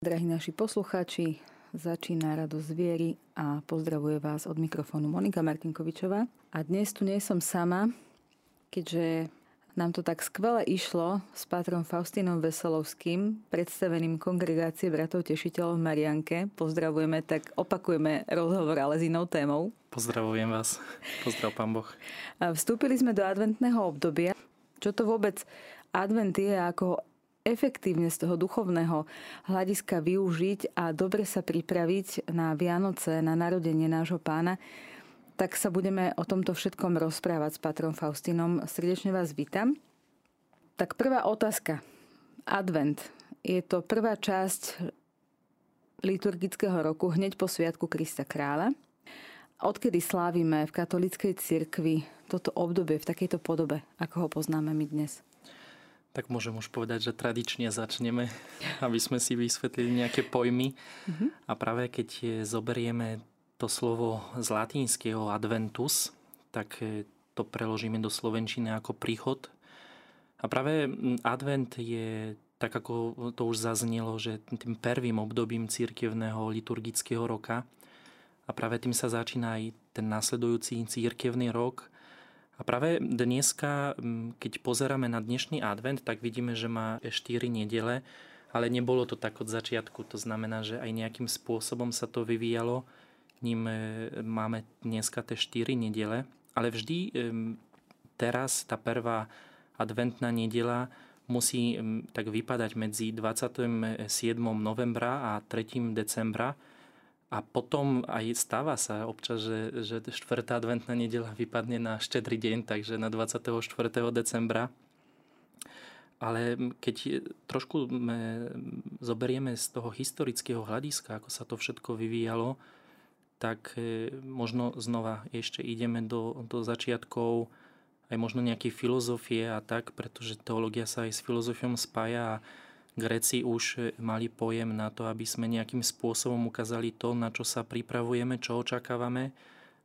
Drahí naši poslucháči, začína Radosť viery a pozdravuje vás od mikrofónu Monika Martinkovičová. A dnes tu nie som sama, keďže nám to tak skvele išlo s pátrom Faustinom Veselovským, predstaveným kongregácie bratov tešiteľov v Marianke. Pozdravujeme, tak opakujeme rozhovor, ale s inou témou. Pozdravujem vás. Pozdrav, pán Boh. Vstúpili sme do adventného obdobia. Čo to vôbec advent je a ako efektívne z toho duchovného hľadiska využiť a dobre sa pripraviť na Vianoce, na narodenie nášho pána, tak sa budeme o tomto všetkom rozprávať s Patrom Faustinom. Srdečne vás vítam. Tak prvá otázka. Advent. Je to prvá časť liturgického roku hneď po Sviatku Krista Kráľa. Odkedy slávime v katolíckej cirkvi toto obdobie v takejto podobe, ako ho poznáme my dnes? Tak môžem už povedať, že tradične začneme, aby sme si vysvetlili nejaké pojmy. Mm-hmm. A práve keď zoberieme to slovo z latinského adventus, tak e, to preložíme do slovenčiny ako príchod. A práve advent je, tak ako to už zaznelo, že tým prvým obdobím církevného liturgického roka. A práve tým sa začína aj ten nasledujúci církevný rok – a práve dneska, keď pozeráme na dnešný advent, tak vidíme, že má 4 nedele, ale nebolo to tak od začiatku. To znamená, že aj nejakým spôsobom sa to vyvíjalo. Ním e, máme dneska tie 4 nedele, ale vždy teraz tá prvá adventná nedela musí tak vypadať medzi 27. novembra a 3. decembra, a potom aj stáva sa občas, že, že 4. adventná nedela vypadne na štedrý deň, takže na 24. decembra. Ale keď trošku zoberieme z toho historického hľadiska, ako sa to všetko vyvíjalo, tak e, možno znova ešte ideme do, do začiatkov aj možno nejaké filozofie a tak, pretože teológia sa aj s filozofiou spája a Gréci už mali pojem na to, aby sme nejakým spôsobom ukázali to, na čo sa pripravujeme, čo očakávame.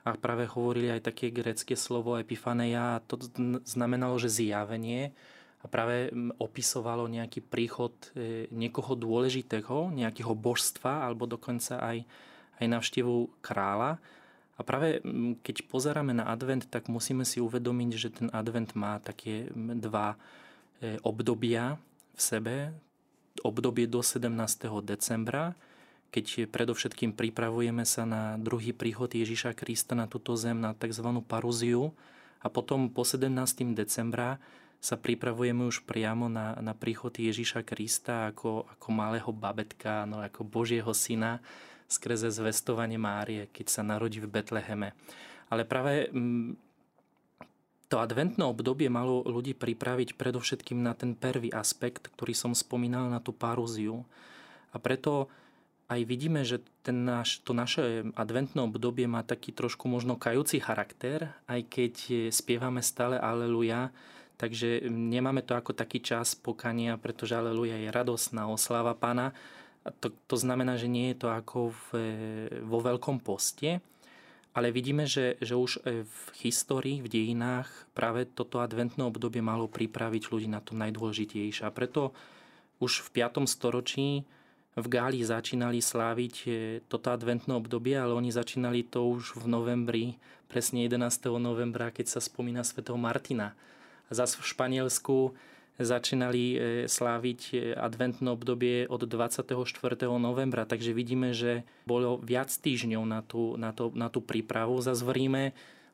A práve hovorili aj také grécké slovo epifaneia a to znamenalo, že zjavenie a práve opisovalo nejaký príchod e, niekoho dôležitého, nejakého božstva alebo dokonca aj, aj navštevu kráľa. A práve keď pozeráme na advent, tak musíme si uvedomiť, že ten advent má také dva e, obdobia v sebe obdobie do 17. decembra, keď predovšetkým pripravujeme sa na druhý príchod Ježiša Krista na túto zem, na tzv. paruziu a potom po 17. decembra sa pripravujeme už priamo na, na príchod Ježiša Krista ako, ako malého babetka, no ako Božieho syna skrze zvestovanie Márie, keď sa narodí v Betleheme. Ale práve to adventné obdobie malo ľudí pripraviť predovšetkým na ten prvý aspekt, ktorý som spomínal, na tú parúziu. A preto aj vidíme, že ten naš, to naše adventné obdobie má taký trošku možno kajúci charakter, aj keď spievame stále Aleluja, takže nemáme to ako taký čas pokania, pretože Aleluja je radosná oslava Pána. To, to znamená, že nie je to ako v, vo veľkom poste, ale vidíme, že, že už e, v histórii, v dejinách práve toto adventné obdobie malo pripraviť ľudí na to najdôležitejšie. A preto už v 5. storočí v Gáli začínali sláviť e, toto adventné obdobie, ale oni začínali to už v novembri, presne 11. novembra, keď sa spomína svätého Martina. A zase v Španielsku začínali e, sláviť e, adventné obdobie od 24. novembra, takže vidíme, že bolo viac týždňov na tú, na to, na tú prípravu. Zas v Ríme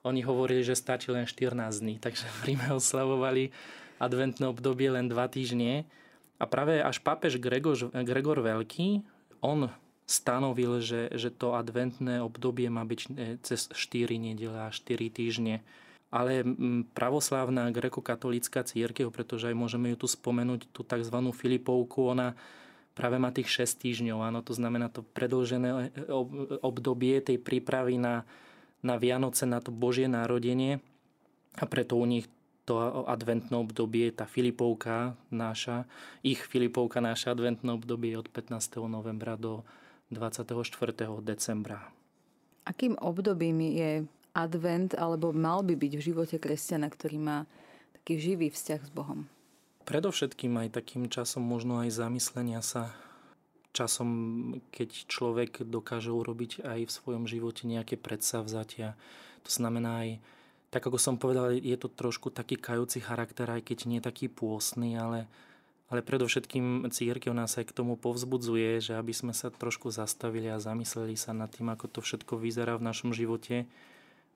oni hovorili, že stačí len 14 dní, takže v Ríme oslavovali adventné obdobie len 2 týždne. A práve až pápež Gregor, Gregor Veľký, on stanovil, že, že to adventné obdobie má byť e, cez 4 nedele a 4 týždne ale pravoslávna grekokatolícka církev, pretože aj môžeme ju tu spomenúť, tú tzv. Filipovku, ona práve má tých 6 týždňov, áno, to znamená to predlžené e, obdobie tej prípravy na, na Vianoce, na to Božie národenie a preto u nich to adventné obdobie, tá Filipovka náša, ich Filipovka náša adventné obdobie od 15. novembra do 24. decembra. Akým obdobím je advent, alebo mal by byť v živote kresťana, ktorý má taký živý vzťah s Bohom? Predovšetkým aj takým časom možno aj zamyslenia sa časom, keď človek dokáže urobiť aj v svojom živote nejaké predsavzatia. To znamená aj, tak ako som povedal, je to trošku taký kajúci charakter, aj keď nie taký pôsny, ale, ale predovšetkým církev nás aj k tomu povzbudzuje, že aby sme sa trošku zastavili a zamysleli sa nad tým, ako to všetko vyzerá v našom živote,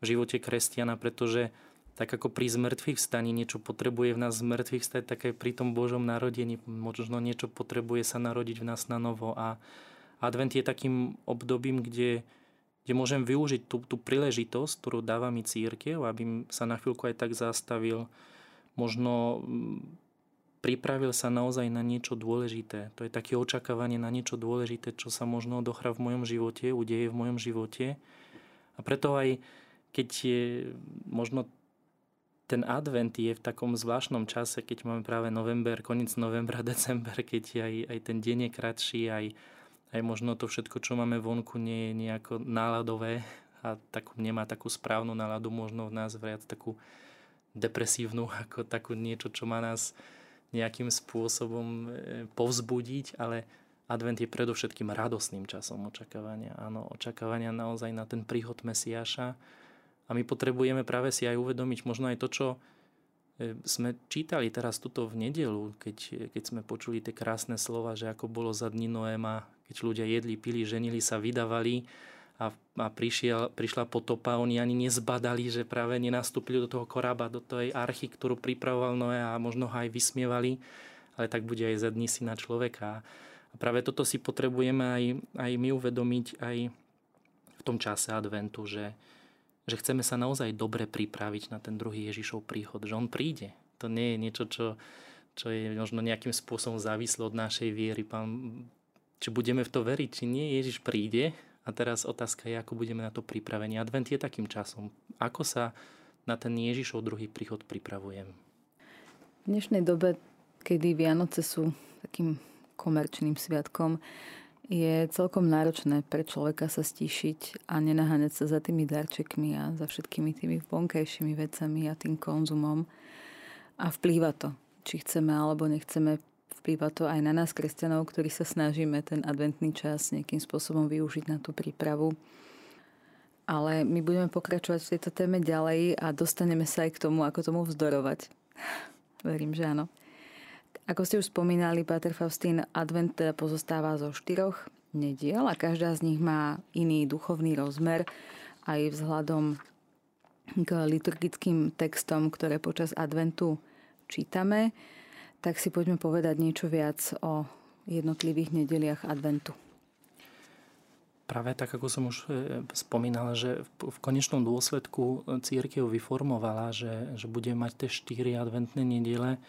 živote kresťana, pretože tak ako pri zmrtvých vstaní niečo potrebuje v nás zmrtvých stať, tak aj pri tom Božom narodení možno niečo potrebuje sa narodiť v nás na novo. A advent je takým obdobím, kde, kde môžem využiť tú, tú príležitosť, ktorú dáva mi církev, aby sa na chvíľku aj tak zastavil. Možno mm, pripravil sa naozaj na niečo dôležité. To je také očakávanie na niečo dôležité, čo sa možno odohrá v mojom živote, udeje v mojom živote. A preto aj keď je možno ten advent je v takom zvláštnom čase, keď máme práve november, koniec novembra, december, keď aj, aj ten deň je kratší, aj, aj možno to všetko, čo máme vonku, nie je nejako náladové a tak, nemá takú správnu náladu, možno v nás viac takú depresívnu, ako takú niečo, čo má nás nejakým spôsobom e, povzbudiť, ale advent je predovšetkým radosným časom očakávania. Áno, očakávania naozaj na ten príchod Mesiáša, a my potrebujeme práve si aj uvedomiť možno aj to, čo e, sme čítali teraz tuto v nedelu, keď, keď sme počuli tie krásne slova, že ako bolo za dní Noéma, keď ľudia jedli, pili, ženili sa, vydávali a, a prišiel, prišla potopa, oni ani nezbadali, že práve nenastúpili do toho korába, do tej archy, ktorú pripravoval Noé a možno ho aj vysmievali, ale tak bude aj za dní syna človeka. A práve toto si potrebujeme aj, aj my uvedomiť aj v tom čase adventu, že, že chceme sa naozaj dobre pripraviť na ten druhý Ježišov príchod, že on príde. To nie je niečo, čo, čo je možno nejakým spôsobom závislé od našej viery. Pán, či budeme v to veriť, či nie, Ježiš príde. A teraz otázka je, ako budeme na to pripravení. Advent je takým časom. Ako sa na ten Ježišov druhý príchod pripravujem? V dnešnej dobe, kedy Vianoce sú takým komerčným sviatkom, je celkom náročné pre človeka sa stíšiť a nenaháňať sa za tými darčekmi a za všetkými tými vonkajšími vecami a tým konzumom. A vplýva to, či chceme alebo nechceme, vplýva to aj na nás, kresťanov, ktorí sa snažíme ten adventný čas nejakým spôsobom využiť na tú prípravu. Ale my budeme pokračovať v tejto téme ďalej a dostaneme sa aj k tomu, ako tomu vzdorovať. Verím, že áno. Ako ste už spomínali, Pater Faustín, advent pozostáva zo štyroch nediel a každá z nich má iný duchovný rozmer aj vzhľadom k liturgickým textom, ktoré počas adventu čítame, tak si poďme povedať niečo viac o jednotlivých nedeliach adventu. Práve tak, ako som už e, spomínala, že v konečnom dôsledku církev vyformovala, že, že bude mať tie štyri adventné nedele,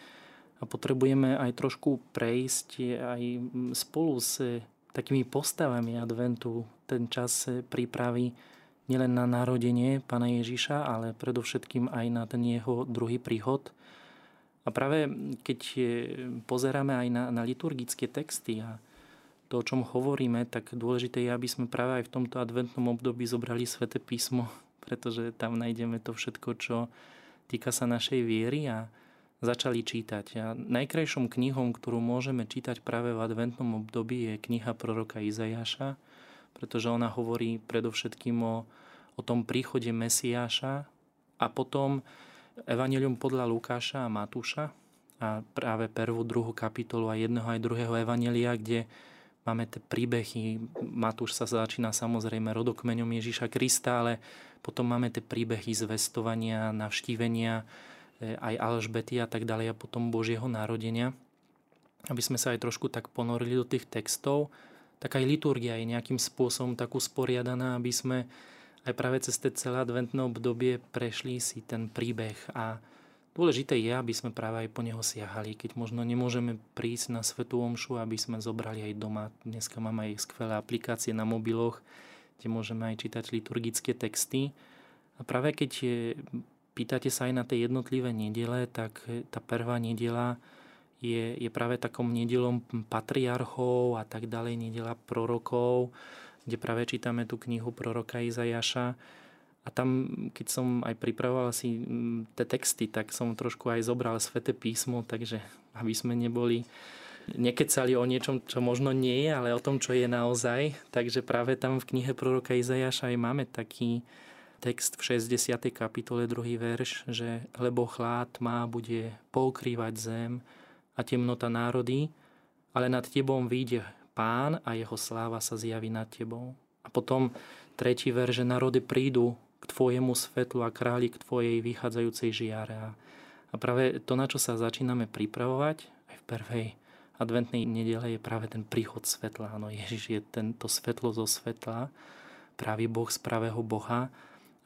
a potrebujeme aj trošku prejsť aj spolu s takými postavami adventu ten čas prípravy nielen na narodenie Pána Ježiša, ale predovšetkým aj na ten jeho druhý príchod. A práve keď pozeráme aj na, na liturgické texty a to, o čom hovoríme, tak dôležité je, aby sme práve aj v tomto adventnom období zobrali Svete písmo, pretože tam nájdeme to všetko, čo týka sa našej viery a, začali čítať. A najkrajšou knihou, ktorú môžeme čítať práve v adventnom období, je kniha proroka Izajaša, pretože ona hovorí predovšetkým o, o tom príchode Mesiáša a potom Evangelium podľa Lukáša a Matúša a práve prvú, druhú kapitolu a jedného aj druhého Evangelia, kde máme tie príbehy. Matúš sa začína samozrejme rodokmeňom Ježíša Krista, ale potom máme tie príbehy zvestovania, navštívenia, aj Alžbety a tak ďalej a potom Božieho narodenia, aby sme sa aj trošku tak ponorili do tých textov, tak aj liturgia je nejakým spôsobom tak usporiadaná, aby sme aj práve cez té celé adventné obdobie prešli si ten príbeh a dôležité je, aby sme práve aj po neho siahali, keď možno nemôžeme prísť na Svetú Omšu, aby sme zobrali aj doma. Dneska máme aj skvelé aplikácie na mobiloch, kde môžeme aj čítať liturgické texty. A práve keď pýtate sa aj na tie jednotlivé nedele, tak tá prvá nedela je, je práve takom nedelom patriarchov a tak ďalej, nedela prorokov, kde práve čítame tú knihu proroka Izajaša. A tam, keď som aj pripravoval si tie texty, tak som trošku aj zobral Svete písmo, takže aby sme neboli nekecali o niečom, čo možno nie je, ale o tom, čo je naozaj. Takže práve tam v knihe proroka Izajaša aj máme taký text v 60. kapitole, druhý verš, že lebo chlad má bude pokrývať zem a temnota národy, ale nad tebou vyjde pán a jeho sláva sa zjaví nad tebou. A potom tretí verš, že národy prídu k tvojemu svetlu a králi k tvojej vychádzajúcej žiare. A práve to, na čo sa začíname pripravovať, aj v prvej adventnej nedele je práve ten príchod svetla. Áno, Ježiš je tento svetlo zo svetla, pravý Boh z pravého Boha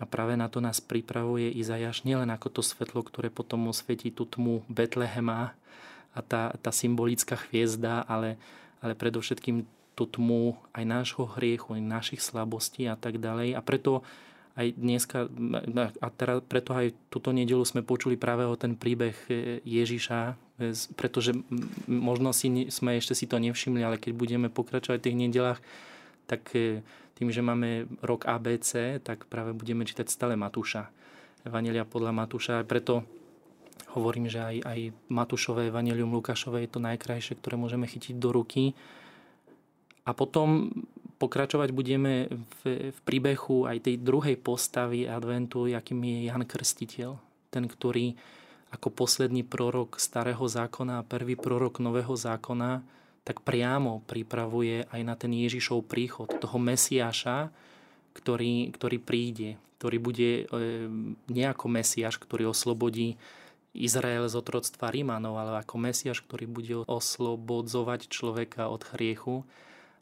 a práve na to nás pripravuje Izajaš nielen ako to svetlo, ktoré potom osvietí tú tmu Betlehema a tá, tá symbolická hviezda, ale, ale predovšetkým tú tmu aj nášho hriechu, aj našich slabostí a tak ďalej. A preto aj dneska, a teraz, preto aj túto nedelu sme počuli práve o ten príbeh Ježiša, pretože možno si, sme ešte si to nevšimli, ale keď budeme pokračovať v tých nedelách, tak tým, že máme rok ABC, tak práve budeme čítať stále Matúša. Evangelia podľa Matúša. Preto hovorím, že aj, aj Matúšové Evangelium Lukášové je to najkrajšie, ktoré môžeme chytiť do ruky. A potom pokračovať budeme v, v príbehu aj tej druhej postavy adventu, akým je Jan Krstiteľ. Ten, ktorý ako posledný prorok starého zákona a prvý prorok nového zákona tak priamo pripravuje aj na ten Ježišov príchod, toho Mesiáša, ktorý, ktorý príde, ktorý bude e, nejako Mesiáš, ktorý oslobodí Izrael z otroctva Rímanov, ale ako Mesiáš, ktorý bude oslobodzovať človeka od hriechu.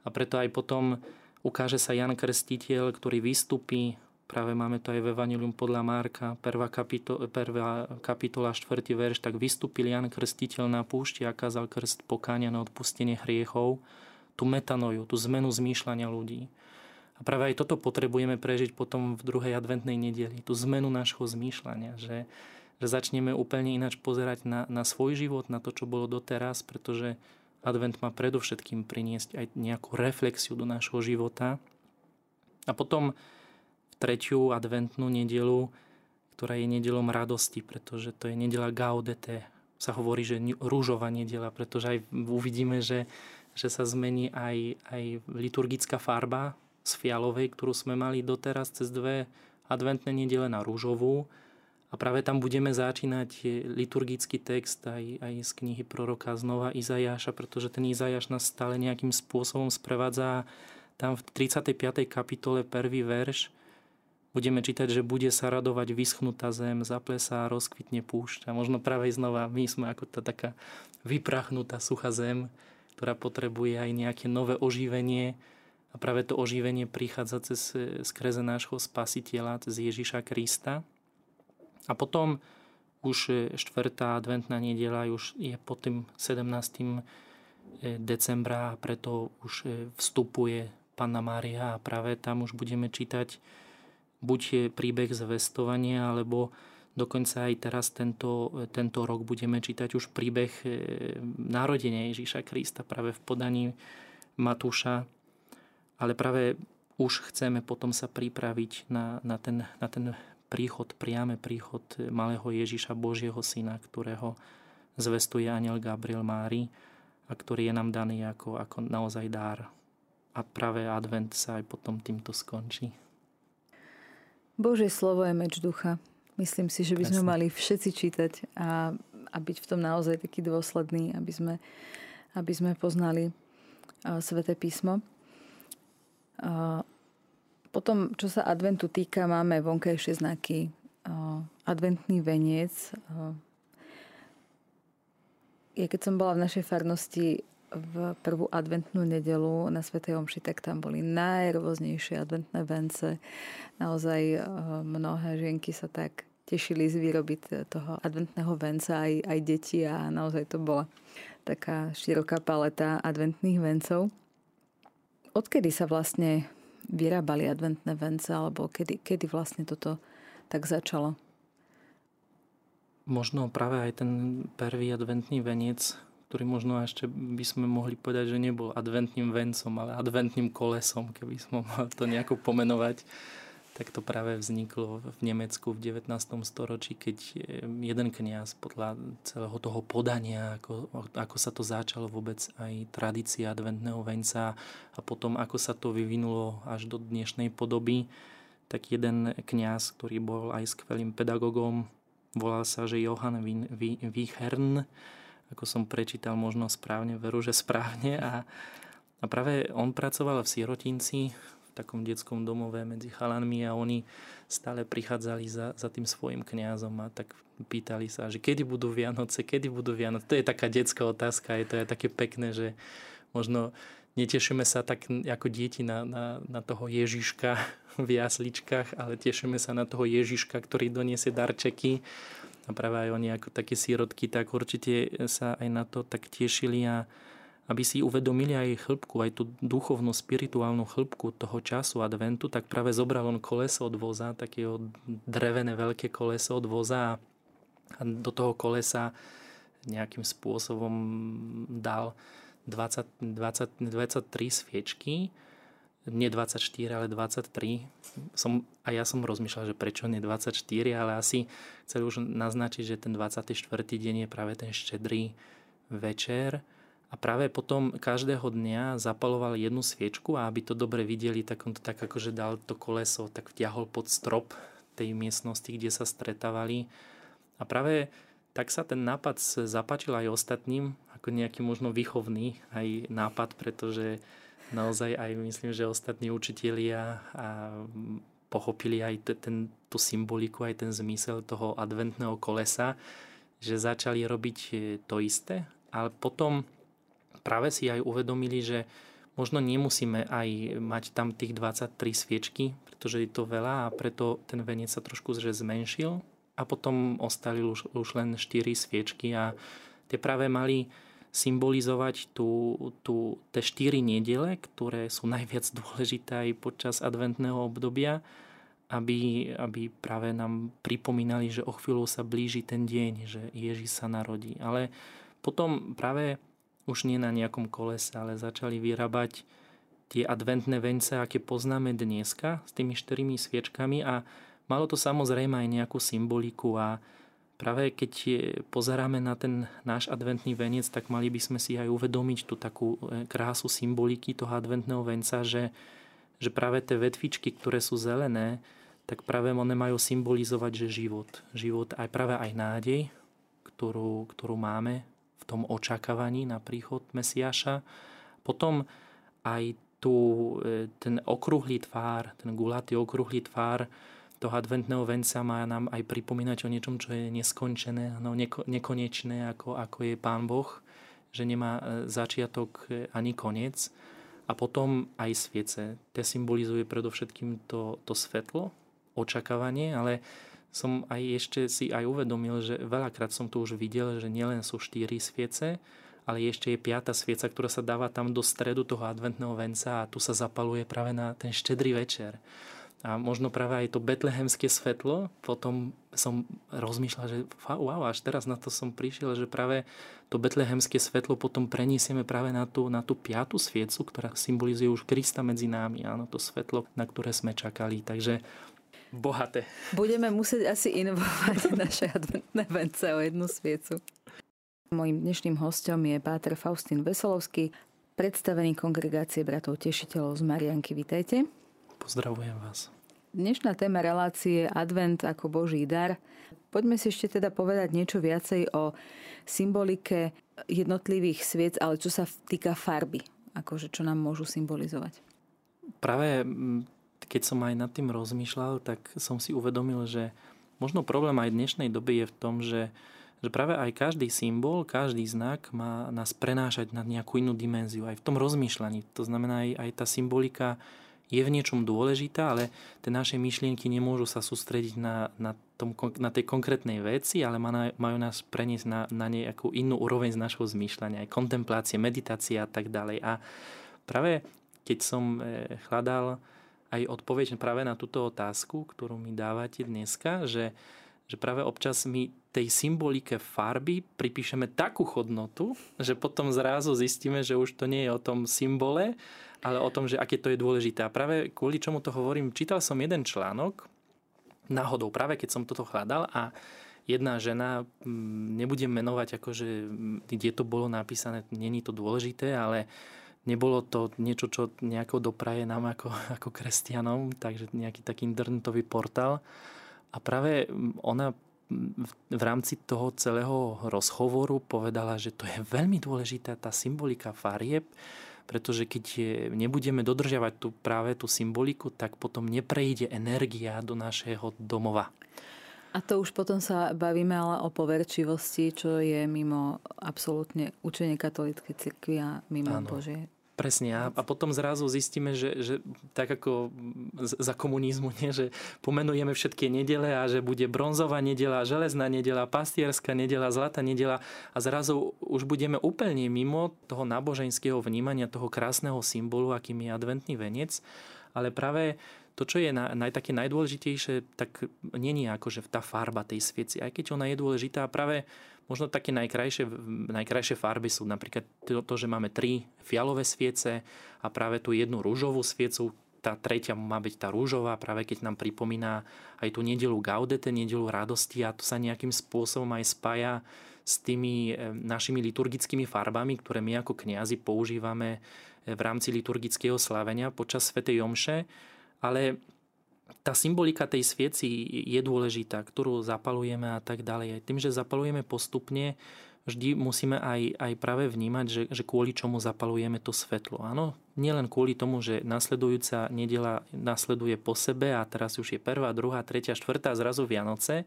A preto aj potom ukáže sa Jan Krstiteľ, ktorý vystupí práve máme to aj v Evangelium podľa Marka, prvá, kapito- prvá kapitola, štvrtý verš, tak vystúpil Jan Krstiteľ na púšti a kázal krst pokáňa na odpustenie hriechov, tú metanoju, tú zmenu zmýšľania ľudí. A práve aj toto potrebujeme prežiť potom v druhej adventnej nedeli, tú zmenu nášho zmýšľania, že, že začneme úplne ináč pozerať na, na svoj život, na to, čo bolo doteraz, pretože advent má predovšetkým priniesť aj nejakú reflexiu do nášho života. A potom tretiu adventnú nedelu, ktorá je nedelom radosti, pretože to je nedela Gaudete. Sa hovorí, že rúžová nedela, pretože aj uvidíme, že, že sa zmení aj, aj liturgická farba z fialovej, ktorú sme mali doteraz cez dve adventné nedele na rúžovú. A práve tam budeme začínať liturgický text aj, aj z knihy proroka znova Izajaša, pretože ten Izajaš nás stále nejakým spôsobom sprevádza. Tam v 35. kapitole prvý verš budeme čítať, že bude sa radovať vyschnutá zem, zaplesá rozkvitne púšť. A možno práve znova my sme ako tá taká vyprachnutá suchá zem, ktorá potrebuje aj nejaké nové oživenie. A práve to oživenie prichádza cez skreze nášho spasiteľa, cez Ježiša Krista. A potom už štvrtá adventná nedela už je po tým 17. decembra a preto už vstupuje Panna Mária a práve tam už budeme čítať buď je príbeh zvestovania, alebo dokonca aj teraz tento, tento rok budeme čítať už príbeh e, narodenia Ježíša Krista práve v podaní Matúša. Ale práve už chceme potom sa pripraviť na, na, ten, na ten príchod, priame príchod malého Ježíša Božieho Syna, ktorého zvestuje aniel Gabriel Mári a ktorý je nám daný ako, ako naozaj dár. A práve advent sa aj potom týmto skončí. Božie slovo je meč ducha. Myslím si, že by sme Presne. mali všetci čítať a, a byť v tom naozaj taký dôsledný, aby sme, aby sme poznali uh, Sveté písmo. Uh, potom, čo sa adventu týka, máme vonkajšie znaky. Uh, adventný veniec. Uh, ja keď som bola v našej farnosti v prvú adventnú nedelu na Svetej Omši, tak tam boli najrôznejšie adventné vence. Naozaj eh, mnohé žienky sa tak tešili z výroby toho adventného venca, aj, aj deti a naozaj to bola taká široká paleta adventných vencov. Odkedy sa vlastne vyrábali adventné vence, alebo kedy, kedy vlastne toto tak začalo? Možno práve aj ten prvý adventný venec ktorý možno ešte by sme mohli povedať, že nebol adventným vencom, ale adventným kolesom, keby sme mohli to nejako pomenovať. tak to práve vzniklo v Nemecku v 19. storočí, keď jeden kniaz podľa celého toho podania, ako, ako sa to začalo vôbec aj tradícia adventného venca a potom ako sa to vyvinulo až do dnešnej podoby, tak jeden kňaz, ktorý bol aj skvelým pedagogom, volal sa, že Johann Wichern, ako som prečítal možno správne, veru, že správne a, a práve on pracoval v Sirotinci takom detskom domove medzi chalanmi a oni stále prichádzali za, za tým svojim kňazom a tak pýtali sa, že kedy budú Vianoce, kedy budú Vianoce. To je taká detská otázka, je to je také pekné, že možno netešíme sa tak ako deti na, na, na toho Ježiška v jasličkách, ale tešíme sa na toho Ježiška, ktorý doniesie darčeky a práve aj oni ako také sírotky, tak určite sa aj na to tak tešili a, aby si uvedomili aj chĺbku, aj tú duchovnú, spirituálnu chĺbku toho času adventu, tak práve zobral on koleso od voza, takého drevené veľké koleso od voza a do toho kolesa nejakým spôsobom dal 20, 20, 23 sviečky, nie 24, ale 23. Som, a ja som rozmýšľal, že prečo nie 24, ale asi chceli už naznačiť, že ten 24. deň je práve ten štedrý večer, a práve potom každého dňa zapaloval jednu sviečku a aby to dobre videli, tak on to tak akože dal to koleso, tak vťahol pod strop tej miestnosti, kde sa stretávali. A práve tak sa ten nápad zapáčil aj ostatným, ako nejaký možno výchovný aj nápad, pretože naozaj aj myslím, že ostatní učitelia a pochopili aj ten, tú symboliku, aj ten zmysel toho adventného kolesa, že začali robiť to isté, ale potom práve si aj uvedomili, že možno nemusíme aj mať tam tých 23 sviečky, pretože je to veľa a preto ten veniec sa trošku že zmenšil. A potom ostali už, už len 4 sviečky a tie práve mali symbolizovať tú, tú, tie štyri nedele, ktoré sú najviac dôležité aj počas adventného obdobia, aby, aby práve nám pripomínali, že o chvíľu sa blíži ten deň, že Ježiš sa narodí. Ale potom práve už nie na nejakom kolese, ale začali vyrábať tie adventné vence, aké poznáme dneska s tými štyrmi sviečkami a malo to samozrejme aj nejakú symboliku a práve keď pozeráme na ten náš adventný venec, tak mali by sme si aj uvedomiť tú takú e, krásu symboliky toho adventného venca, že, že práve tie vetvičky, ktoré sú zelené, tak práve one majú symbolizovať, že život. Život aj práve aj nádej, ktorú, ktorú máme tom očakávaní na príchod Mesiaša. Potom aj tu e, ten okrúhly tvár, ten gulatý okrúhly tvár toho adventného venca má nám aj pripomínať o niečom, čo je neskončené, no neko, nekonečné, ako, ako je Pán Boh, že nemá e, začiatok e, ani koniec. A potom aj sviece. Te symbolizuje predovšetkým to, to svetlo, očakávanie, ale som aj ešte si aj uvedomil, že veľakrát som tu už videl, že nielen sú štyri sviece, ale ešte je piata svieca, ktorá sa dáva tam do stredu toho adventného venca a tu sa zapaluje práve na ten štedrý večer. A možno práve aj to betlehemské svetlo, potom som rozmýšľal, že wow, až teraz na to som prišiel, že práve to betlehemské svetlo potom preniesieme práve na tú, na tú piatu sviecu, ktorá symbolizuje už Krista medzi nami, áno, to svetlo, na ktoré sme čakali. Takže bohaté. Budeme musieť asi inovovať naše adventné vence o jednu sviecu. Mojím dnešným hostom je Páter Faustín Veselovský, predstavený kongregácie bratov tešiteľov z Marianky. Vítajte. Pozdravujem vás. Dnešná téma relácie Advent ako Boží dar. Poďme si ešte teda povedať niečo viacej o symbolike jednotlivých sviec, ale čo sa týka farby, akože čo nám môžu symbolizovať. Práve keď som aj nad tým rozmýšľal, tak som si uvedomil, že možno problém aj dnešnej doby je v tom, že, že práve aj každý symbol, každý znak má nás prenášať na nejakú inú dimenziu, aj v tom rozmýšľaní. To znamená, aj, aj tá symbolika je v niečom dôležitá, ale tie naše myšlienky nemôžu sa sústrediť na, na, tom, na tej konkrétnej veci, ale majú nás preniesť na, na nejakú inú úroveň z našho zmýšľania, aj kontemplácie, meditácia a tak ďalej. A práve keď som eh, hľadal aj odpoveď práve na túto otázku, ktorú mi dávate dneska, že, že práve občas my tej symbolike farby pripíšeme takú hodnotu, že potom zrazu zistíme, že už to nie je o tom symbole, ale o tom, že aké to je dôležité. A práve kvôli čomu to hovorím, čítal som jeden článok, náhodou práve keď som toto hľadal a jedna žena, mm, nebudem menovať, akože, kde to bolo napísané, není to dôležité, ale nebolo to niečo, čo nejako dopraje nám ako, ako kresťanom, takže nejaký taký internetový portál. A práve ona v rámci toho celého rozhovoru povedala, že to je veľmi dôležitá tá symbolika farieb, pretože keď nebudeme dodržiavať tú, práve tú symboliku, tak potom neprejde energia do našeho domova. A to už potom sa bavíme ale o poverčivosti, čo je mimo absolútne učenie katolíckej cirkvi a mimo ano. Božie Presne. A, a potom zrazu zistíme, že, že tak ako za komunizmu, nie, že pomenujeme všetky nedele a že bude bronzová nedela, železná nedela, pastierská nedela, zlatá nedela a zrazu už budeme úplne mimo toho náboženského vnímania, toho krásneho symbolu, akým je adventný venec. Ale práve to, čo je na, na, také najdôležitejšie, tak není akože tá farba tej svieci, aj keď ona je dôležitá. Práve Možno také najkrajšie, najkrajšie farby sú napríklad to, to, že máme tri fialové sviece a práve tú jednu rúžovú sviecu, tá tretia má byť tá rúžová, práve keď nám pripomína aj tú nedelu Gaudete, nedelu radosti a to sa nejakým spôsobom aj spája s tými e, našimi liturgickými farbami, ktoré my ako kňazi používame e, v rámci liturgického slávenia počas Sv. Jomše. Ale tá symbolika tej svieci je dôležitá, ktorú zapalujeme a tak ďalej. Tým, že zapalujeme postupne, vždy musíme aj, aj práve vnímať, že, že kvôli čomu zapalujeme to svetlo. Áno, nielen kvôli tomu, že nasledujúca nedela nasleduje po sebe a teraz už je prvá, druhá, tretia, štvrtá, zrazu Vianoce,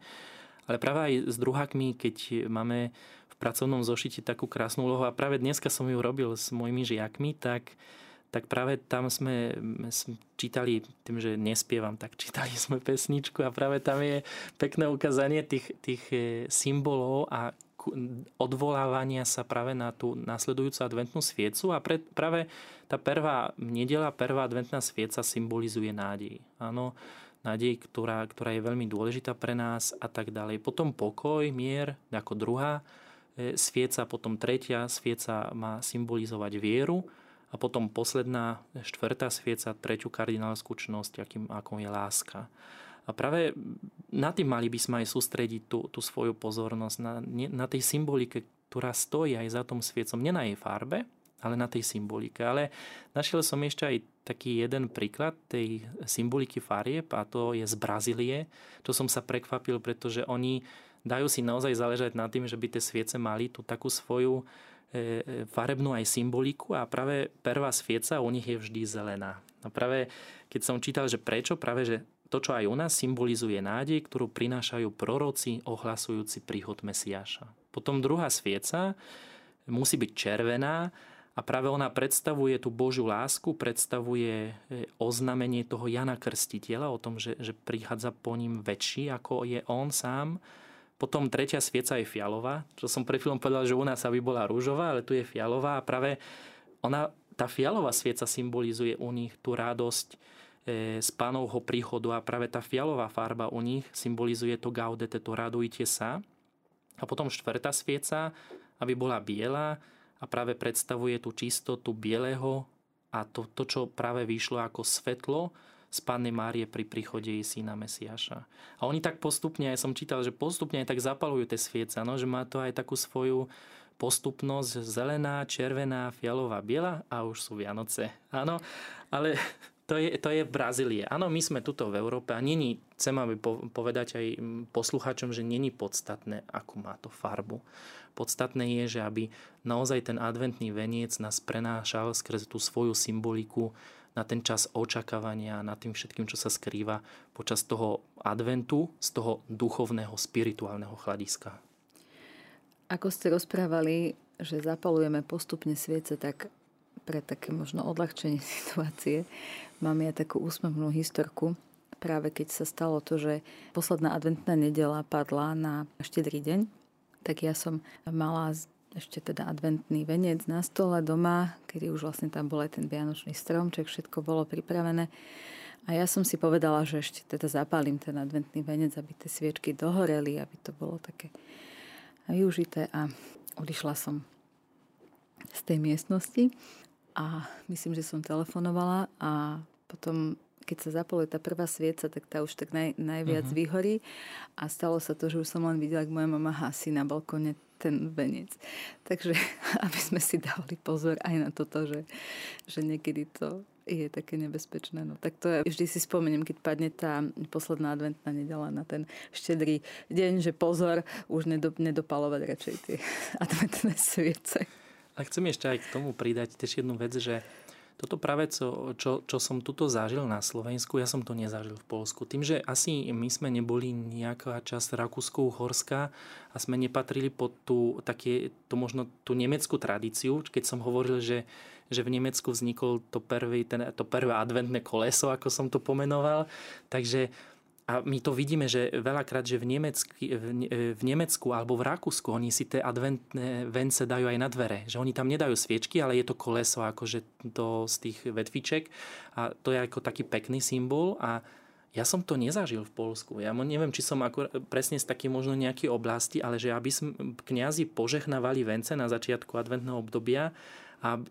ale práve aj s druhákmi, keď máme v pracovnom zošite takú krásnu úlohu a práve dneska som ju robil s mojimi žiakmi, tak tak práve tam sme čítali, tým, že nespievam, tak čítali sme pesničku a práve tam je pekné ukázanie tých, tých e, symbolov a odvolávania sa práve na tú nasledujúcu adventnú sviecu a pre, práve tá prvá nedela, prvá adventná svieca symbolizuje nádej. Áno, nádej, ktorá, ktorá je veľmi dôležitá pre nás a tak ďalej. Potom pokoj, mier ako druhá e, svieca, potom tretia svieca má symbolizovať vieru a potom posledná, štvrtá svieca, treťú kardinálskú čnosť, akým, akou je láska. A práve na tým mali by sme aj sústrediť tú, tú svoju pozornosť, na, na tej symbolike, ktorá stojí aj za tom sviecom, nie na jej farbe, ale na tej symbolike. Ale našiel som ešte aj taký jeden príklad tej symboliky farieb a to je z Brazílie. To som sa prekvapil, pretože oni dajú si naozaj záležať na tým, že by tie sviece mali tú takú svoju farebnú aj symboliku a práve prvá svieca u nich je vždy zelená. A práve keď som čítal, že prečo, práve že to, čo aj u nás symbolizuje nádej, ktorú prinášajú proroci ohlasujúci príchod Mesiáša. Potom druhá svieca musí byť červená a práve ona predstavuje tú Božiu lásku, predstavuje e, oznamenie toho Jana Krstiteľa o tom, že, že prichádza po ním väčší, ako je on sám potom tretia svieca je fialová, čo som pred chvíľom povedal, že u nás aby bola rúžová, ale tu je fialová a práve ona, tá fialová svieca symbolizuje u nich tú radosť e, z pánovho príchodu a práve tá fialová farba u nich symbolizuje to gaudete, to radujte sa. A potom štvrtá svieca, aby bola biela a práve predstavuje tú čistotu bieleho a to, to čo práve vyšlo ako svetlo, z Panny Márie pri príchode jej syna Mesiaša. A oni tak postupne, aj som čítal, že postupne aj tak zapalujú tie sviece, no, že má to aj takú svoju postupnosť zelená, červená, fialová, biela a už sú Vianoce. Áno, ale to je, to je Brazílie. Áno, my sme tuto v Európe a není, chcem aby povedať aj poslucháčom, že není podstatné, akú má to farbu. Podstatné je, že aby naozaj ten adventný veniec nás prenášal skrze tú svoju symboliku na ten čas očakávania, nad tým všetkým, čo sa skrýva počas toho adventu z toho duchovného, spirituálneho chladiska. Ako ste rozprávali, že zapalujeme postupne sviece, tak pre také možno odľahčenie situácie mám ja takú úsmevnú historku. Práve keď sa stalo to, že posledná adventná nedela padla na štedrý deň, tak ja som mala ešte teda adventný venec na stole doma, kedy už vlastne tam bol aj ten vianočný stromček, všetko bolo pripravené. A ja som si povedala, že ešte teda zapálim ten adventný venec, aby tie sviečky dohoreli, aby to bolo také využité a odišla som z tej miestnosti a myslím, že som telefonovala a potom keď sa zapoluje tá prvá svieca, tak tá už tak naj, najviac uh-huh. vyhorí. A stalo sa to, že už som len videla, ako moja mama hasí na balkóne ten venec. Takže aby sme si dali pozor aj na toto, že, že niekedy to je také nebezpečné. No, tak to je, vždy si spomeniem, keď padne tá posledná adventná nedela na ten štedrý deň, že pozor, už nedopalovať radšej tie adventné sviece. A chcem ešte aj k tomu pridať tiež jednu vec, že toto práve, čo, čo, čo som tuto zažil na Slovensku, ja som to nezažil v Polsku. Tým, že asi my sme neboli nejaká časť Rakúsko-Horská a sme nepatrili pod tú, také, to možno tú nemeckú tradíciu, keď som hovoril, že, že v Nemecku vznikol to, prvý, ten, to prvé adventné koleso, ako som to pomenoval. Takže a my to vidíme, že veľakrát, že v, Nemecky, v Nemecku alebo v Rakúsku oni si tie adventné vence dajú aj na dvere. Že oni tam nedajú sviečky, ale je to koleso akože to z tých vetviček. A to je ako taký pekný symbol. A ja som to nezažil v Polsku. Ja neviem, či som ako, presne z také možno nejaké oblasti, ale že aby sme kňazi požehnávali vence na začiatku adventného obdobia,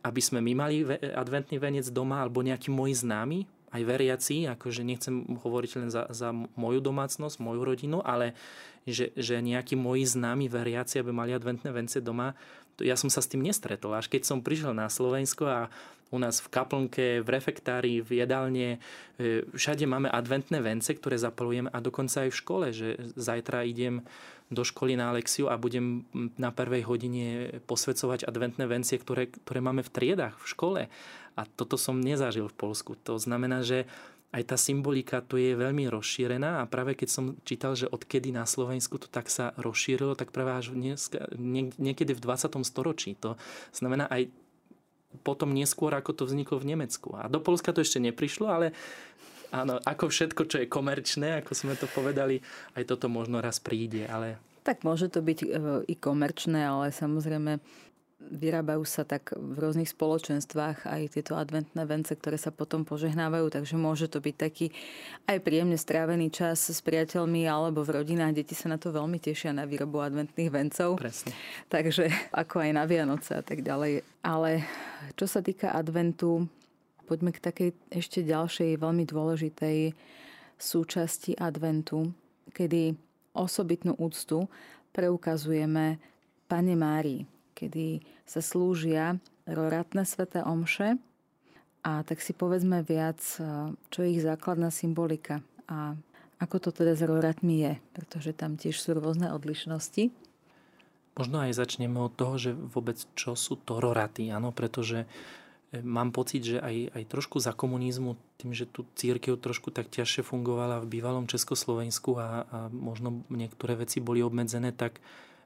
aby sme my mali adventný venec doma alebo nejaký môj známy, aj veriaci, akože nechcem hovoriť len za, za moju domácnosť, moju rodinu, ale že, že nejakí moji známi veriaci, aby mali adventné vence doma, to ja som sa s tým nestretol. Až keď som prišiel na Slovensko a u nás v kaplnke, v refektári, v jedálne, e, všade máme adventné vence, ktoré zapalujeme a dokonca aj v škole, že zajtra idem do školy na lekciu a budem na prvej hodine posvedcovať adventné vencie, ktoré, ktoré máme v triedách, v škole. A toto som nezažil v Polsku. To znamená, že aj tá symbolika tu je veľmi rozšírená a práve keď som čítal, že odkedy na Slovensku to tak sa rozšírilo, tak práve až dnes, niekedy v 20. storočí. To znamená aj potom neskôr, ako to vzniklo v Nemecku. A do Polska to ešte neprišlo, ale áno, ako všetko, čo je komerčné, ako sme to povedali, aj toto možno raz príde, ale tak môže to byť e, i komerčné, ale samozrejme vyrábajú sa tak v rôznych spoločenstvách aj tieto adventné vence, ktoré sa potom požehnávajú, takže môže to byť taký aj príjemne strávený čas s priateľmi alebo v rodinách. Deti sa na to veľmi tešia na výrobu adventných vencov. Presne. Takže ako aj na Vianoce a tak ďalej. Ale čo sa týka adventu, poďme k takej ešte ďalšej veľmi dôležitej súčasti adventu, kedy osobitnú úctu preukazujeme Pane Márii kedy sa slúžia roratné sveté omše. A tak si povedzme viac, čo je ich základná symbolika a ako to teda s roratmi je, pretože tam tiež sú rôzne odlišnosti. Možno aj začneme od toho, že vôbec čo sú to roraty, áno, pretože e, mám pocit, že aj, aj trošku za komunizmu, tým, že tu církev trošku tak ťažšie fungovala v bývalom Československu a, a možno niektoré veci boli obmedzené, tak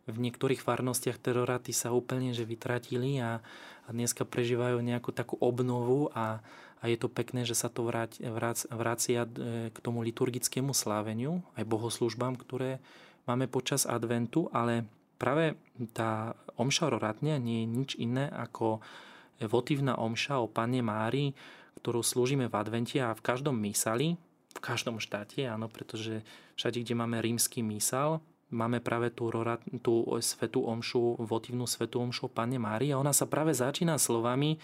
v niektorých farnostiach teroráty sa úplne že vytratili a, a dneska prežívajú nejakú takú obnovu a, a je to pekné, že sa to vrát, vracia e, k tomu liturgickému sláveniu, aj bohoslužbám, ktoré máme počas adventu, ale práve tá omša roratňa nie je nič iné ako votívna omša o Pane Mári, ktorú slúžime v advente a v každom mísali, v každom štáte, áno, pretože všade, kde máme rímsky mísal, máme práve tú, tú svetú omšu, votívnu svetú omšu Pane Mári a ona sa práve začína slovami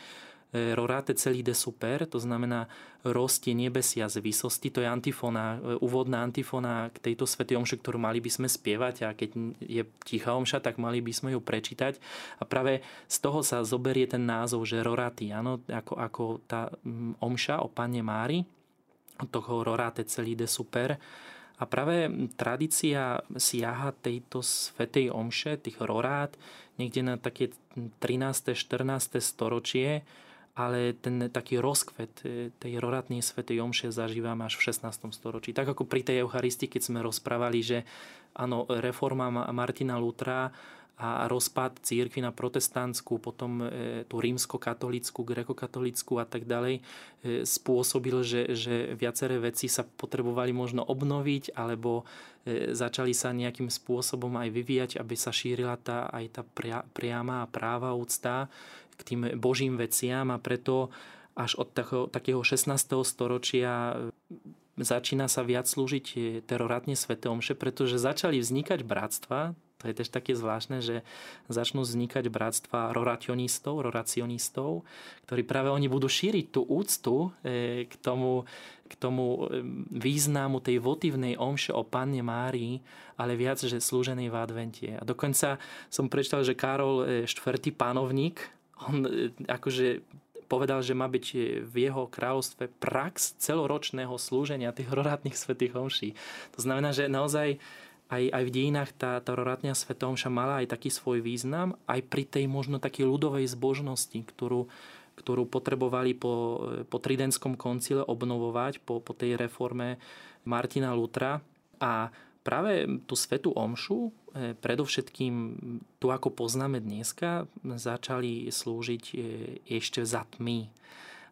e, Rorate celý de super, to znamená rostie nebesia z výsosti, to je antifona, e, úvodná antifona k tejto svetej omši, ktorú mali by sme spievať a keď je tichá omša, tak mali by sme ju prečítať. A práve z toho sa zoberie ten názov, že Rorati, áno, ako, ako tá omša o Pane Mári, od toho Rorate celý de super, a práve tradícia siaha tejto svetej omše, tých rorát, niekde na také 13. 14. storočie, ale ten taký rozkvet e, tej rorátnej svetej omše zažívame až v 16. storočí. Tak ako pri tej Eucharistii, keď sme rozprávali, že áno, reforma Martina Lutra a rozpad církvy na protestantskú, potom e, tú rímsko-katolickú, grekokatolickú a tak ďalej e, spôsobil, že, že viaceré veci sa potrebovali možno obnoviť alebo e, začali sa nejakým spôsobom aj vyvíjať, aby sa šírila tá, aj tá priama a práva úcta k tým božím veciam a preto až od takého, takého 16. storočia začína sa viac slúžiť teroratne Svete Omše, pretože začali vznikať bratstva, to je tiež také zvláštne, že začnú vznikať bratstva rorationistov, roracionistov, ktorí práve oni budú šíriť tú úctu e, k tomu, k tomu e, významu tej votívnej omše o Panne Márii, ale viac, že slúženej v advente. A dokonca som prečítal, že Karol IV. E, panovník, on akože povedal, že má byť v jeho kráľovstve prax celoročného slúženia tých rorátnych svetých omší. To znamená, že naozaj aj, aj v dejinách tá, tá roratňa svetomša mala aj taký svoj význam, aj pri tej možno takej ľudovej zbožnosti, ktorú, ktorú potrebovali po, po Tridentskom koncile obnovovať, po, po tej reforme Martina Lutra. A práve tú svetú omšu, e, predovšetkým tu ako poznáme dneska, začali slúžiť e, ešte za tmy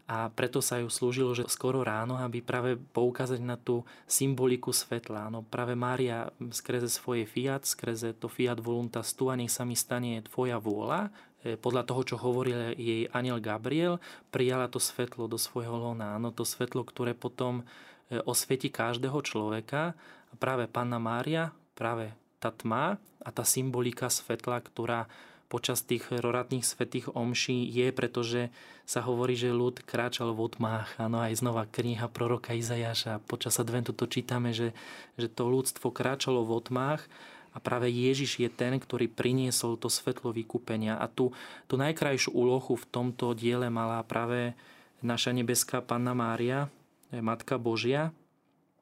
a preto sa ju slúžilo, že skoro ráno, aby práve poukázať na tú symboliku svetla. No práve Mária skrze svoje fiat, skrze to fiat voluntas tu a nech sa mi stane tvoja vôľa, e, podľa toho, čo hovoril jej aniel Gabriel, prijala to svetlo do svojho lona. Áno, to svetlo, ktoré potom e, osvieti každého človeka. Práve Panna Mária, práve tá tma a tá symbolika svetla, ktorá počas tých roratných svetých omší je, pretože sa hovorí, že ľud kráčal v otmách. Áno, aj znova kniha proroka Izajaša. Počas adventu to čítame, že, že to ľudstvo kráčalo v otmách a práve Ježiš je ten, ktorý priniesol to svetlo vykúpenia. A tú, tú najkrajšiu úlohu v tomto diele mala práve naša nebeská Panna Mária, Matka Božia.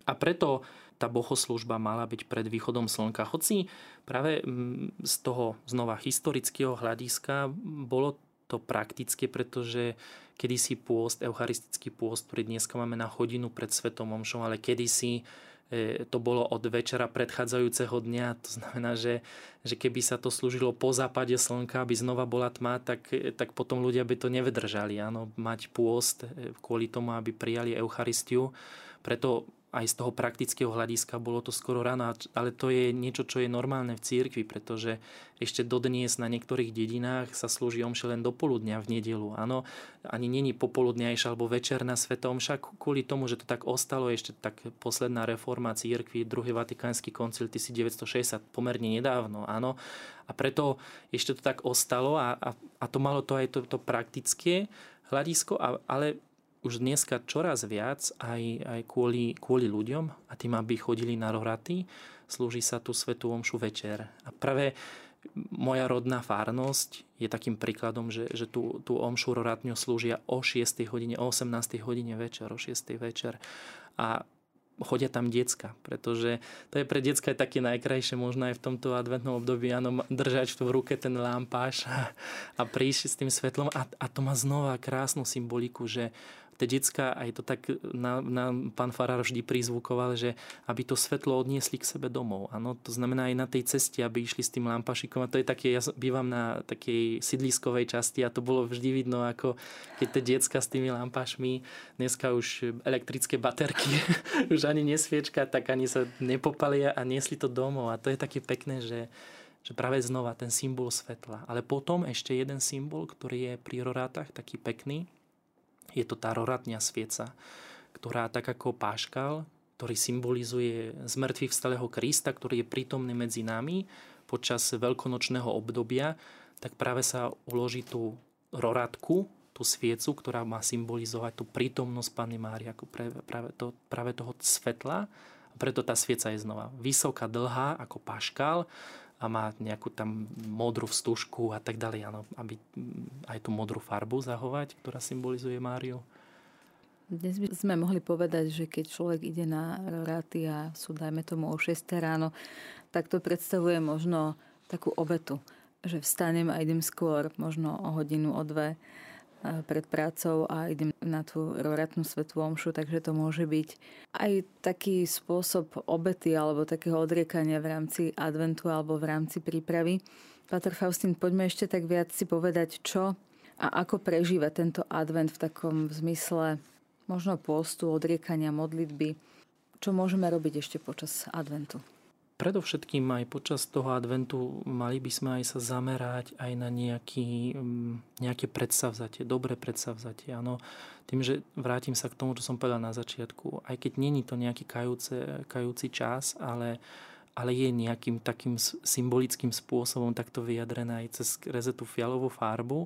A preto tá bohoslužba mala byť pred východom slnka. Hoci práve z toho znova historického hľadiska bolo to praktické, pretože kedysi pôst, eucharistický pôst, ktorý dneska máme na hodinu pred Svetom Omšom, ale kedysi e, to bolo od večera predchádzajúceho dňa. To znamená, že, že keby sa to slúžilo po západe slnka, aby znova bola tma, tak, tak potom ľudia by to nevedržali. Áno, mať pôst e, kvôli tomu, aby prijali Eucharistiu. Preto aj z toho praktického hľadiska bolo to skoro ráno, ale to je niečo, čo je normálne v cirkvi, pretože ešte dodnes na niektorých dedinách sa slúži omše len do poludnia v nedelu. Áno, ani není popoludňajšia alebo večerná sveta omša, kvôli tomu, že to tak ostalo ešte tak posledná reforma cirkvi, druhý vatikánsky koncil 1960, pomerne nedávno, áno. A preto ešte to tak ostalo a, a, a to malo to aj to, to praktické hľadisko, ale už dneska čoraz viac aj, aj kvôli, kvôli ľuďom a tým, aby chodili na rohraty, slúži sa tu Svetú Omšu večer. A práve moja rodná farnosť je takým príkladom, že, že tú, tú omšu roratňu slúžia o 6 hodine, o 18 hodine večer, o 6 večer. A chodia tam decka, pretože to je pre decka také najkrajšie možno aj v tomto adventnom období, áno, držať v ruke ten lampáš a, a prísť s tým svetlom a, a to má znova krásnu symboliku, že tie detská, aj to tak na, na, pán Farár vždy prizvukoval, že aby to svetlo odniesli k sebe domov. Ano, to znamená aj na tej ceste, aby išli s tým lampašikom. A to je také, ja bývam na takej sídliskovej časti a to bolo vždy vidno, ako keď tie detská s tými lampašmi, dneska už elektrické baterky, už ani nesviečka, tak ani sa nepopalia a niesli to domov. A to je také pekné, že že práve znova ten symbol svetla. Ale potom ešte jeden symbol, ktorý je pri rorátach taký pekný, je to tá roratňa svieca, ktorá tak ako páškal, ktorý symbolizuje zmrtvých vstalého Krista, ktorý je prítomný medzi nami počas veľkonočného obdobia, tak práve sa uloží tú roratku, tú sviecu, ktorá má symbolizovať tú prítomnosť Panny Márie, ako práve, to, práve toho svetla. A preto tá svieca je znova vysoká, dlhá, ako paškal a má nejakú tam modrú vstužku a tak ďalej, áno, aby aj tú modrú farbu zahovať, ktorá symbolizuje Máriu. Dnes by sme mohli povedať, že keď človek ide na ráty a sú, dajme tomu, o 6 ráno, tak to predstavuje možno takú obetu, že vstanem a idem skôr, možno o hodinu, o dve. Pred prácou a idem na tú roratnú svetú omšu, takže to môže byť aj taký spôsob obety alebo takého odriekania v rámci adventu alebo v rámci prípravy. Pater Faustín, poďme ešte tak viac si povedať, čo a ako prežíva tento advent v takom zmysle možno postu, odriekania, modlitby. Čo môžeme robiť ešte počas adventu? Predovšetkým aj počas toho adventu mali by sme aj sa zamerať aj na nejaký, mm, nejaké predsavzatie, dobré predsavzatie. Áno, tým, že vrátim sa k tomu, čo som povedal na začiatku, aj keď není to nejaký kajúce, kajúci čas, ale, ale je nejakým takým symbolickým spôsobom takto vyjadrené aj cez rezetu fialovú farbu,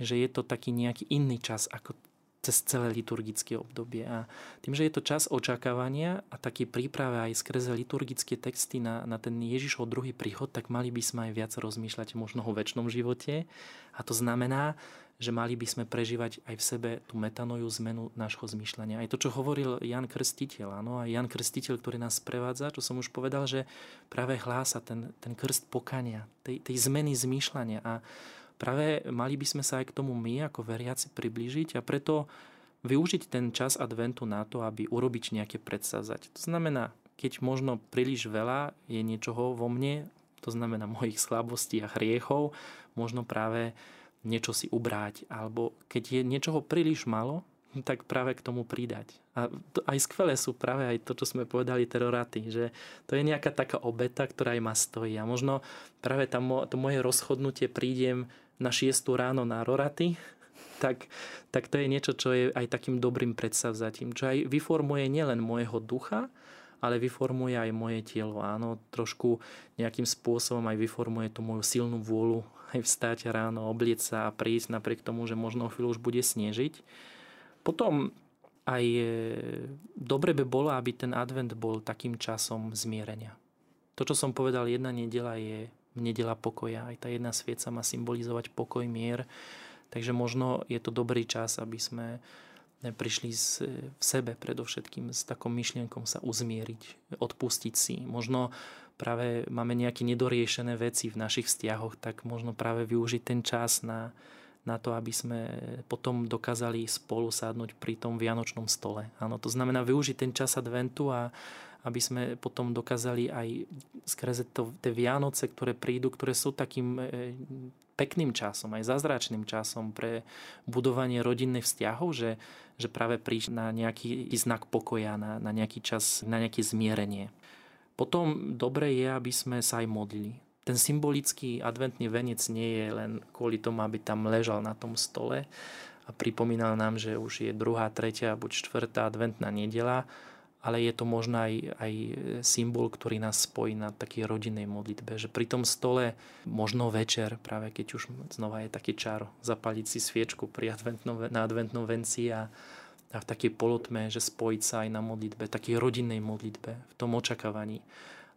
že je to taký nejaký iný čas ako cez celé liturgické obdobie. A tým, že je to čas očakávania a taký príprave aj skrze liturgické texty na, na ten Ježišov druhý príchod, tak mali by sme aj viac rozmýšľať možno o väčšnom živote. A to znamená, že mali by sme prežívať aj v sebe tú metanoju zmenu nášho zmýšľania. Aj to, čo hovoril Jan Krstiteľ, áno, aj Jan Krstiteľ, ktorý nás prevádza, čo som už povedal, že práve hlása ten, ten krst pokania, tej, tej zmeny zmýšľania. A práve mali by sme sa aj k tomu my ako veriaci priblížiť a preto využiť ten čas adventu na to, aby urobiť nejaké predsazať. To znamená, keď možno príliš veľa je niečoho vo mne, to znamená mojich slabostí a hriechov, možno práve niečo si ubráť. Alebo keď je niečoho príliš malo, tak práve k tomu pridať. A to, aj skvelé sú práve aj to, čo sme povedali, teroraty, že to je nejaká taká obeta, ktorá aj ma stojí. A možno práve tam, to moje rozchodnutie prídem na 6 ráno na Roraty, tak, tak to je niečo, čo je aj takým dobrým predsavzatím, čo aj vyformuje nielen môjho ducha, ale vyformuje aj moje telo. Áno, trošku nejakým spôsobom aj vyformuje tú moju silnú vôľu aj vstať ráno, oblieť sa a prísť napriek tomu, že možno o chvíľu už bude snežiť. Potom aj e, dobre by bolo, aby ten advent bol takým časom zmierenia. To, čo som povedal, jedna nedela je nedela pokoja. Aj tá jedna svieca má symbolizovať pokoj, mier. Takže možno je to dobrý čas, aby sme prišli z, v sebe predovšetkým s takou myšlienkom sa uzmieriť, odpustiť si. Možno práve máme nejaké nedoriešené veci v našich vzťahoch, tak možno práve využiť ten čas na, na to, aby sme potom dokázali spolu sadnúť pri tom vianočnom stole. Áno, to znamená využiť ten čas adventu a, aby sme potom dokázali aj skrze to, tie Vianoce, ktoré prídu, ktoré sú takým e, pekným časom, aj zázračným časom pre budovanie rodinných vzťahov, že, že práve prísť na nejaký znak pokoja, na, na nejaký čas, na nejaké zmierenie. Potom dobre je, aby sme sa aj modlili. Ten symbolický adventný venec nie je len kvôli tomu, aby tam ležal na tom stole a pripomínal nám, že už je druhá, tretia, buď štvrtá adventná nedela, ale je to možno aj, aj symbol, ktorý nás spojí na takej rodinnej modlitbe, že pri tom stole možno večer, práve keď už znova je taký čar, zapaliť si sviečku pri adventnom, na adventnom venci a, a v takej polotme, že spojiť sa aj na modlitbe, takej rodinnej modlitbe, v tom očakávaní.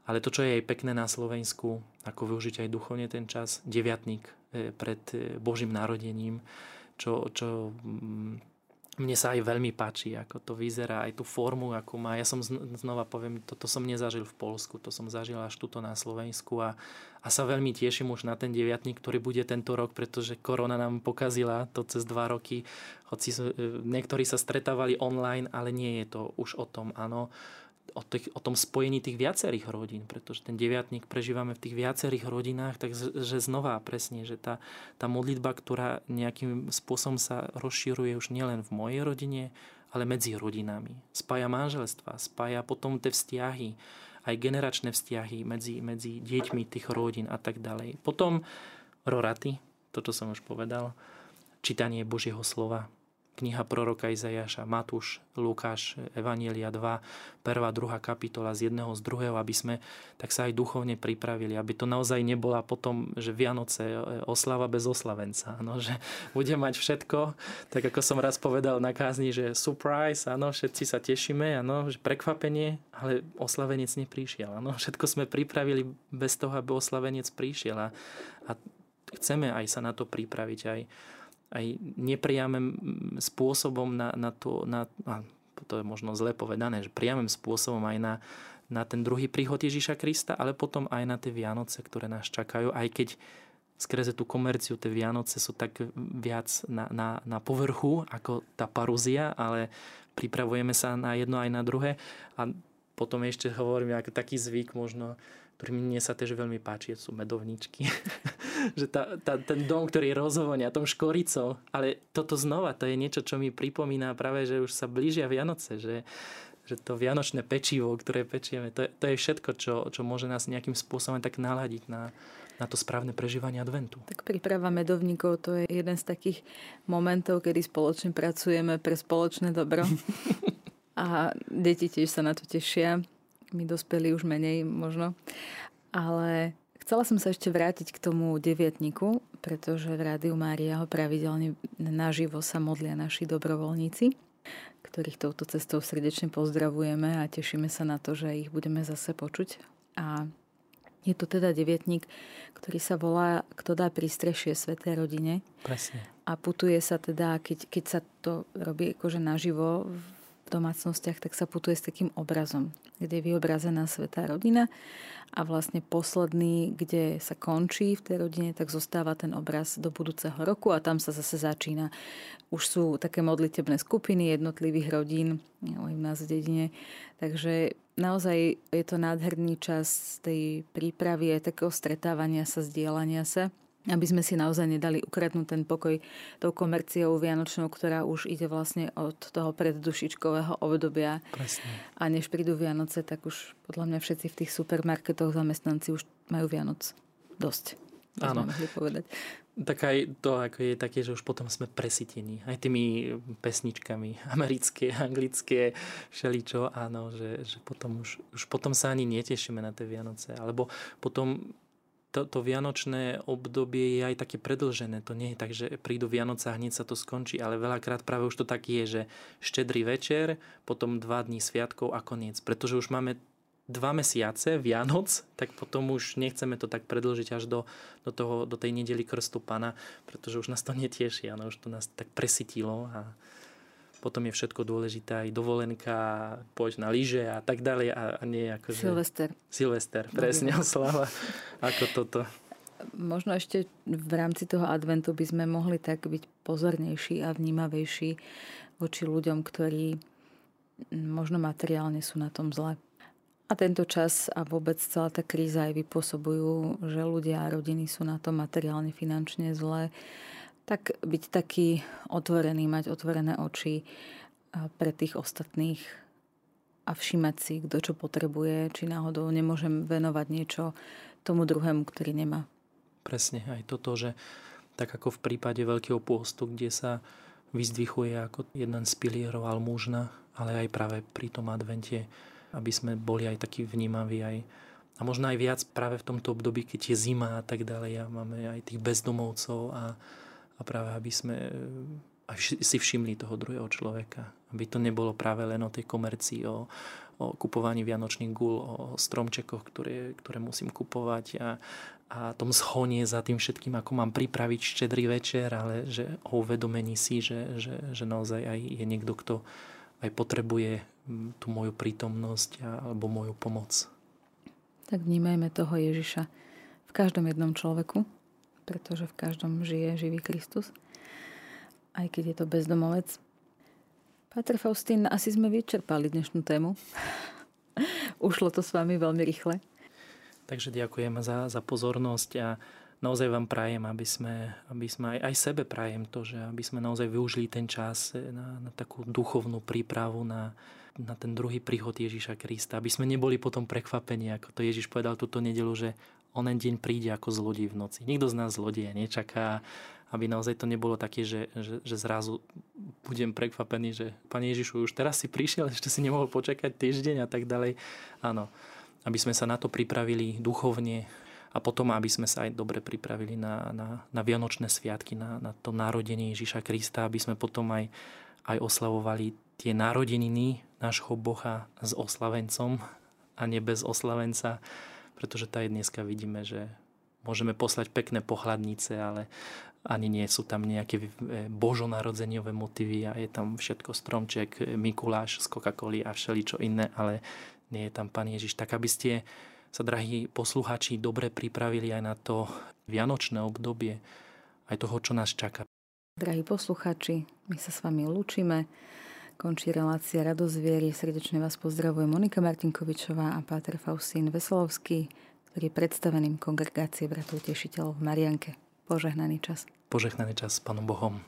Ale to, čo je aj pekné na Slovensku, ako využiť aj duchovne ten čas, deviatník eh, pred eh, Božím narodením, čo, čo mm, mne sa aj veľmi páči, ako to vyzerá, aj tú formu, ako má. Ja som znova poviem, toto som nezažil v Polsku, to som zažil až tuto na Slovensku a, a sa veľmi teším už na ten deviatník, ktorý bude tento rok, pretože korona nám pokazila to cez dva roky. Hoci e, niektorí sa stretávali online, ale nie je to už o tom, áno o, tých, o tom spojení tých viacerých rodín, pretože ten deviatník prežívame v tých viacerých rodinách, takže znova presne, že tá, tá modlitba, ktorá nejakým spôsobom sa rozširuje už nielen v mojej rodine, ale medzi rodinami. Spája manželstva, spája potom tie vzťahy, aj generačné vzťahy medzi, medzi deťmi tých rodín a tak ďalej. Potom roraty, to, čo som už povedal, čítanie Božieho slova, kniha proroka Izajaša, Matúš, Lukáš, Evanielia 2, prvá, druhá kapitola z jedného z druhého, aby sme tak sa aj duchovne pripravili, aby to naozaj nebola potom, že Vianoce e, oslava bez oslavenca, no, že bude mať všetko, tak ako som raz povedal na kázni, že surprise, áno, všetci sa tešíme, áno, že prekvapenie, ale oslavenec neprišiel, áno, všetko sme pripravili bez toho, aby oslavenec prišiel. A, a chceme aj sa na to pripraviť aj aj nepriamým spôsobom na, na to, na, a to je možno zle povedané, že priamým spôsobom aj na, na ten druhý príchod Ježíša Krista, ale potom aj na tie Vianoce, ktoré nás čakajú, aj keď skrze tú komerciu tie Vianoce sú tak viac na, na, na povrchu ako tá parúzia, ale pripravujeme sa na jedno aj na druhé. A potom ešte hovorím, ako taký zvyk možno, ktorý mne sa tiež veľmi páči, sú medovničky. že tá, tá, ten dom, ktorý je rozhovonia tom škoricou, ale toto znova, to je niečo, čo mi pripomína práve, že už sa blížia Vianoce, že, že to vianočné pečivo, ktoré pečieme, to je, to je všetko, čo, čo môže nás nejakým spôsobom tak naladiť na, na to správne prežívanie adventu. Tak príprava medovníkov to je jeden z takých momentov, kedy spoločne pracujeme pre spoločné dobro. A deti tiež sa na to tešia. My dospeli už menej možno. Ale chcela som sa ešte vrátiť k tomu deviatniku, pretože v Rádiu Mária ho pravidelne naživo sa modlia naši dobrovoľníci ktorých touto cestou srdečne pozdravujeme a tešíme sa na to, že ich budeme zase počuť. A je to teda deviatník, ktorý sa volá Kto dá prístrešie Sveté rodine. Presne. A putuje sa teda, keď, keď sa to robí akože naživo domácnostiach, tak sa putuje s takým obrazom, kde je vyobrazená Svetá rodina a vlastne posledný, kde sa končí v tej rodine, tak zostáva ten obraz do budúceho roku a tam sa zase začína. Už sú také modlitebné skupiny jednotlivých rodín u nás v dedine. Takže naozaj je to nádherný čas tej prípravy aj takého stretávania sa, zdieľania sa aby sme si naozaj nedali ukradnúť ten pokoj tou komerciou vianočnou, ktorá už ide vlastne od toho preddušičkového obdobia. Presne. A než prídu Vianoce, tak už podľa mňa všetci v tých supermarketoch zamestnanci už majú Vianoc dosť. Áno. povedať. Tak aj to ako je také, že už potom sme presytení. Aj tými pesničkami americké, anglické, všeličo. Áno, že, že potom už, už potom sa ani netešíme na tie Vianoce. Alebo potom to, to vianočné obdobie je aj také predlžené. To nie je tak, že prídu Vianoce a hneď sa to skončí, ale veľakrát práve už to tak je, že štedrý večer, potom dva dní sviatkov a koniec. Pretože už máme dva mesiace Vianoc, tak potom už nechceme to tak predlžiť až do, do, toho, do tej nedeli krstu pana, pretože už nás to netieši, ale už to nás tak presytilo a potom je všetko dôležité, aj dovolenka, poď na lyže a tak ďalej a, a nie ako Silvester. Silvester, presne, oslava ako toto. Možno ešte v rámci toho adventu by sme mohli tak byť pozornejší a vnímavejší voči ľuďom, ktorí možno materiálne sú na tom zle. A tento čas a vôbec celá tá kríza aj vypôsobujú, že ľudia a rodiny sú na tom materiálne, finančne zle tak byť taký otvorený, mať otvorené oči pre tých ostatných a všimať si, kto čo potrebuje, či náhodou nemôžem venovať niečo tomu druhému, ktorý nemá. Presne, aj toto, že tak ako v prípade Veľkého pôstu, kde sa vyzdvichuje ako jeden z pilierov almužna, ale aj práve pri tom advente, aby sme boli aj takí vnímaví aj a možno aj viac práve v tomto období, keď je zima a tak ďalej a máme aj tých bezdomovcov a, a práve aby sme eh, si všimli toho druhého človeka. Aby to nebolo práve len o tej komercii, o, o kupovaní vianočných gul, o stromčekoch, ktoré, ktoré musím kupovať a, a tom schonie za tým všetkým, ako mám pripraviť štedrý večer, ale že o uvedomení si, že, že, že naozaj aj je niekto, kto aj potrebuje hm, tú moju prítomnosť alebo moju pomoc. Tak vnímajme toho Ježiša v každom jednom človeku, pretože v každom žije živý Kristus, aj keď je to bezdomovec. Pater Faustín, asi sme vyčerpali dnešnú tému. Ušlo to s vami veľmi rýchle. Takže ďakujem za, za pozornosť a naozaj vám prajem, aby sme, aby sme aj, aj sebe prajem to, že aby sme naozaj využili ten čas na, na takú duchovnú prípravu na, na ten druhý príchod Ježíša Krista, aby sme neboli potom prekvapení, ako to Ježiš povedal túto nedelu, že onen deň príde ako zlodej v noci. Nikto z nás zlodeja nečaká, aby naozaj to nebolo také, že, že, že zrazu budem prekvapený, že Pane Ježišu, už teraz si prišiel, ešte si nemohol počakať týždeň a tak ďalej. Áno, aby sme sa na to pripravili duchovne a potom, aby sme sa aj dobre pripravili na, na, na Vianočné sviatky, na, na to narodenie Ježiša Krista, aby sme potom aj, aj oslavovali tie narodeniny nášho Boha s oslavencom a nie bez oslavenca pretože tady dneska vidíme, že môžeme poslať pekné pohľadnice, ale ani nie sú tam nejaké e, božonarodzeniové motivy a je tam všetko stromček, Mikuláš z Coca-Coly a všeličo iné, ale nie je tam Pán Ježiš. Tak aby ste sa, drahí posluchači, dobre pripravili aj na to vianočné obdobie, aj toho, čo nás čaká. Drahí posluchači, my sa s vami lúčime. Končí relácia Radosť viery. Srdečne vás pozdravuje Monika Martinkovičová a Páter Faustín Veselovský, ktorý je predstaveným kongregácie bratov tešiteľov v Marianke. Požehnaný čas. Požehnaný čas s Pánom Bohom.